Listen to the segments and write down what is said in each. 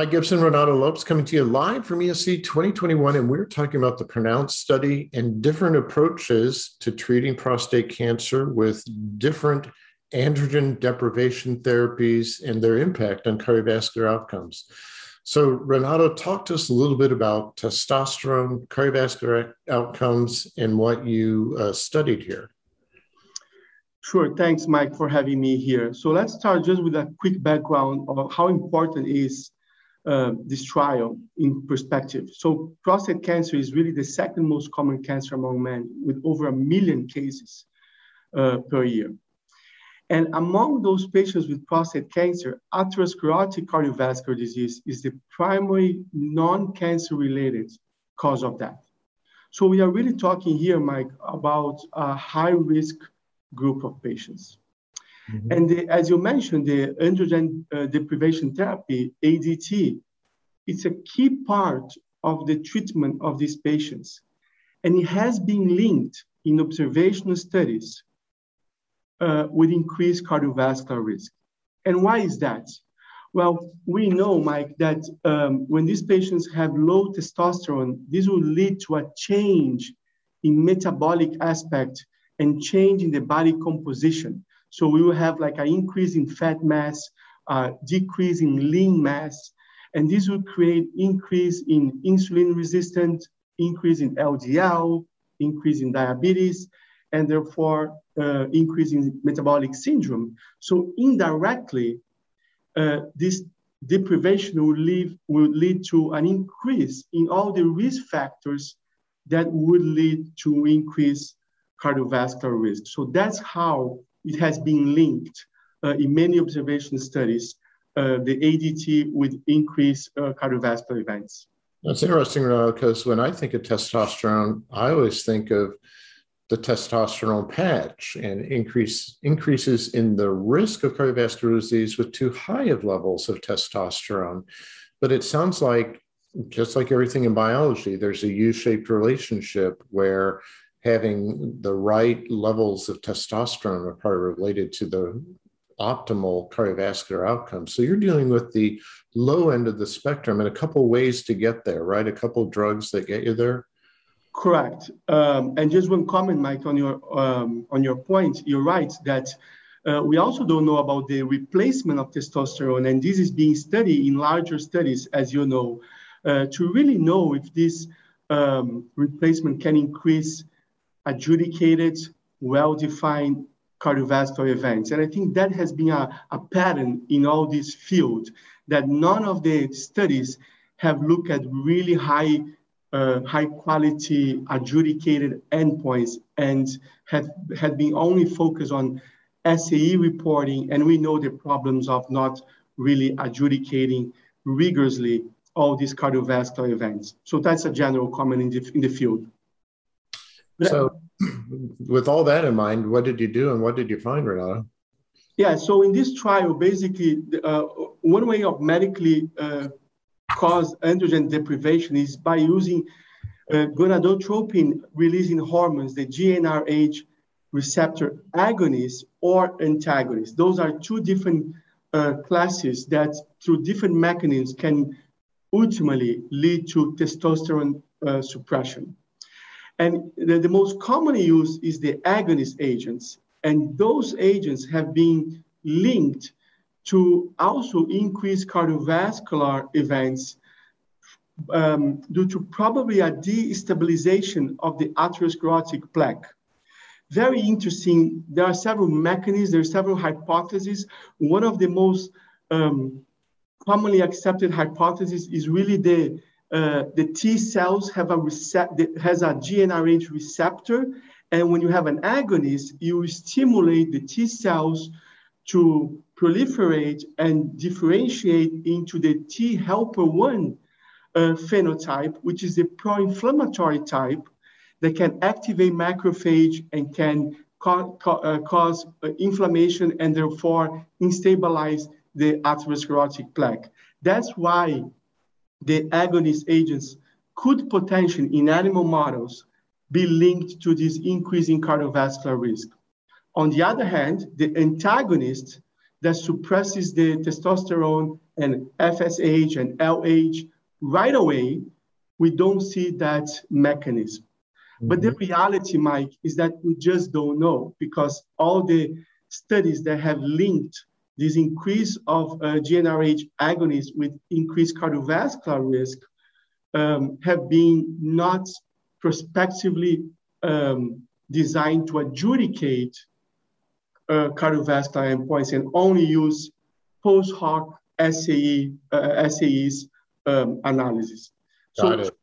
Mike Gibson, Renato Lopes coming to you live from ESC 2021, and we're talking about the PRONOUNCE study and different approaches to treating prostate cancer with different androgen deprivation therapies and their impact on cardiovascular outcomes. So, Renato, talk to us a little bit about testosterone, cardiovascular outcomes, and what you uh, studied here. Sure. Thanks, Mike, for having me here. So let's start just with a quick background of how important is uh, this trial in perspective. So prostate cancer is really the second most common cancer among men with over a million cases uh, per year. And among those patients with prostate cancer, atherosclerotic cardiovascular disease is the primary non-cancer related cause of death. So we are really talking here, Mike, about a high risk group of patients. Mm-hmm. And the, as you mentioned, the androgen uh, deprivation therapy, ADT, it's a key part of the treatment of these patients. And it has been linked in observational studies uh, with increased cardiovascular risk. And why is that? Well, we know, Mike, that um, when these patients have low testosterone, this will lead to a change in metabolic aspect and change in the body composition. So we will have like an increase in fat mass, uh, decrease in lean mass, and this will create increase in insulin resistant, increase in LDL, increase in diabetes, and therefore uh, increase in metabolic syndrome. So indirectly, uh, this deprivation will lead, will lead to an increase in all the risk factors that would lead to increased cardiovascular risk. So that's how it has been linked uh, in many observation studies, uh, the ADT with increased uh, cardiovascular events. That's interesting, because when I think of testosterone, I always think of the testosterone patch and increase increases in the risk of cardiovascular disease with too high of levels of testosterone. But it sounds like just like everything in biology, there's a U-shaped relationship where having the right levels of testosterone are probably related to the optimal cardiovascular outcomes. So you're dealing with the low end of the spectrum and a couple ways to get there, right? A couple drugs that get you there. Correct. Um, and just one comment, Mike, on your um, on your point. You're right that uh, we also don't know about the replacement of testosterone, and this is being studied in larger studies, as you know, uh, to really know if this um, replacement can increase adjudicated, well-defined cardiovascular events. And I think that has been a, a pattern in all this field that none of the studies have looked at really high uh, high quality adjudicated endpoints and had, had been only focused on SAE reporting. And we know the problems of not really adjudicating rigorously all these cardiovascular events. So that's a general comment in the, in the field. So, with all that in mind, what did you do and what did you find, Renato? Yeah, so in this trial, basically, uh, one way of medically uh, cause androgen deprivation is by using uh, gonadotropin releasing hormones, the GnRH receptor agonists or antagonists. Those are two different uh, classes that, through different mechanisms, can ultimately lead to testosterone uh, suppression. And the, the most commonly used is the agonist agents. And those agents have been linked to also increase cardiovascular events um, due to probably a destabilization of the atherosclerotic plaque. Very interesting. There are several mechanisms, there are several hypotheses. One of the most um, commonly accepted hypotheses is really the uh, the T cells have a has a GnRH receptor, and when you have an agonist, you stimulate the T cells to proliferate and differentiate into the T helper 1 uh, phenotype, which is the pro-inflammatory type that can activate macrophage and can ca ca uh, cause uh, inflammation and therefore instabilize the atherosclerotic plaque. That's why the agonist agents could potentially, in animal models, be linked to this increase in cardiovascular risk. On the other hand, the antagonist that suppresses the testosterone and FSH and LH right away, we don't see that mechanism. Mm-hmm. But the mm-hmm. reality, Mike, is that we just don't know because all the studies that have linked this increase of uh, GnRH agonists with increased cardiovascular risk um, have been not prospectively um, designed to adjudicate uh, cardiovascular endpoints and only use post hoc SAE, uh, SAEs um, analysis. Got so, it.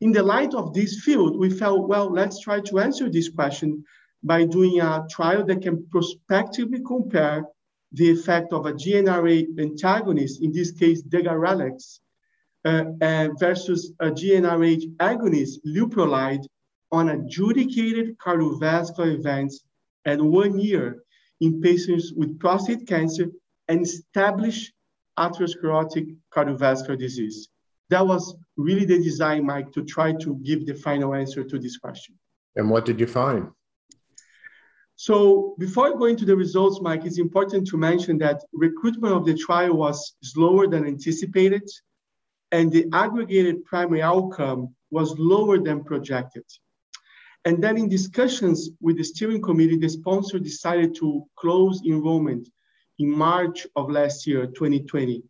in the light of this field, we felt, well, let's try to answer this question by doing a trial that can prospectively compare the effect of a GnRH antagonist, in this case, degarelix, uh, uh, versus a GnRH agonist, leuprolide, on adjudicated cardiovascular events at one year in patients with prostate cancer and established atherosclerotic cardiovascular disease. That was really the design, Mike, to try to give the final answer to this question. And what did you find? So before going to the results, Mike, it's important to mention that recruitment of the trial was slower than anticipated, and the aggregated primary outcome was lower than projected. And then in discussions with the steering committee, the sponsor decided to close enrollment in March of last year, 2020,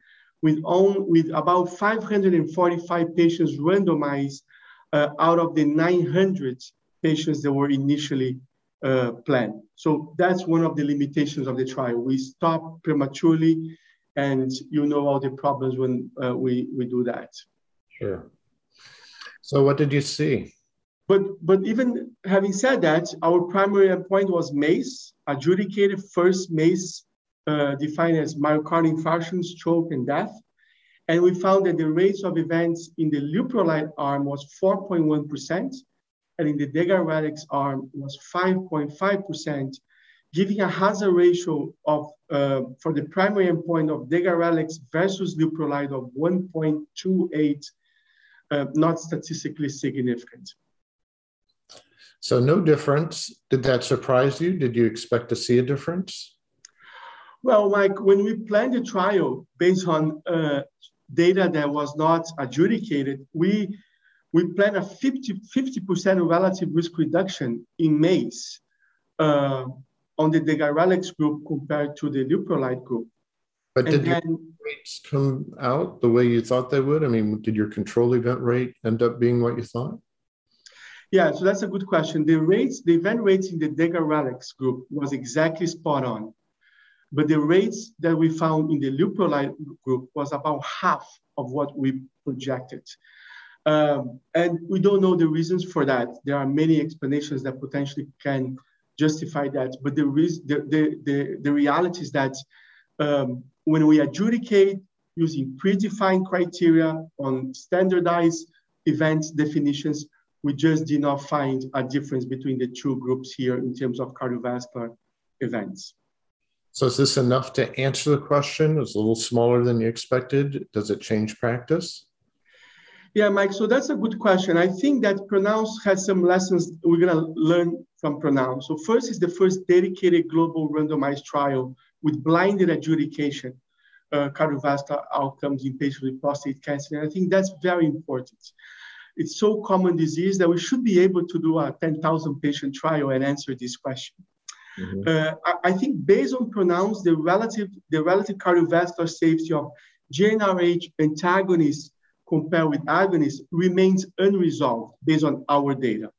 with, on, with about 545 patients randomized uh, out of the 900 patients that were initially uh, planned. So that's one of the limitations of the trial. We stop prematurely and you know all the problems when uh, we, we do that. Sure. So what did you see? But, but even having said that, our primary endpoint was MACE, adjudicated first MACE, uh, defined as myocardial infarction, stroke, and death. And we found that the rates of events in the leuprolide arm was 4.1%, and in the degarelix arm was 5.5%, giving a hazard ratio of uh, for the primary endpoint of degarelix versus leuprolide of 1.28, uh, not statistically significant. So no difference. Did that surprise you? Did you expect to see a difference? Well, Mike, when we planned the trial based on uh, data that was not adjudicated, we we plan a 50 percent relative risk reduction in MACE uh, on the degarelix group compared to the leuprolide group. But and did then, your rates come out the way you thought they would? I mean, did your control event rate end up being what you thought? Yeah, so that's a good question. The rates, the event rates in the degarelix group was exactly spot on. But the rates that we found in the leuprolide group was about half of what we projected. Um, and we don't know the reasons for that. There are many explanations that potentially can justify that. But the, the, the, the, the reality is that um, when we adjudicate using predefined criteria on standardized event definitions, we just did not find a difference between the two groups here in terms of cardiovascular events. So is this enough to answer the question? It's a little smaller than you expected. Does it change practice? Yeah, Mike, so that's a good question. I think that Pronounce has some lessons we're gonna learn from Pronounce. So first is the first dedicated global randomized trial with blinded adjudication, uh, cardiovascular outcomes in patients with prostate cancer. And I think that's very important it's so common disease that we should be able to do a 10,000 patient trial and answer this question. Mm-hmm. Uh, I, I, think based on pronounce the relative the relative cardiovascular safety of GnRH antagonists compared with agonists remains unresolved based on our data.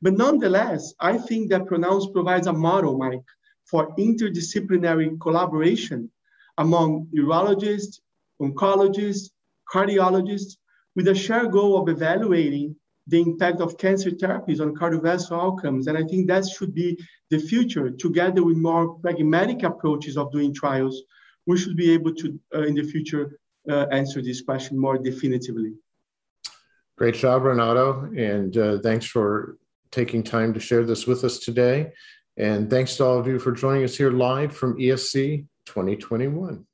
But nonetheless, I think that pronounce provides a model, Mike, for interdisciplinary collaboration among urologists, oncologists, cardiologists, with a shared goal of evaluating the impact of cancer therapies on cardiovascular outcomes. And I think that should be the future, together with more pragmatic approaches of doing trials, we should be able to, uh, in the future, answer this question more definitively. Great job, Renato. And uh, thanks for taking time to share this with us today. And thanks to all of you for joining us here live from ESC 2021.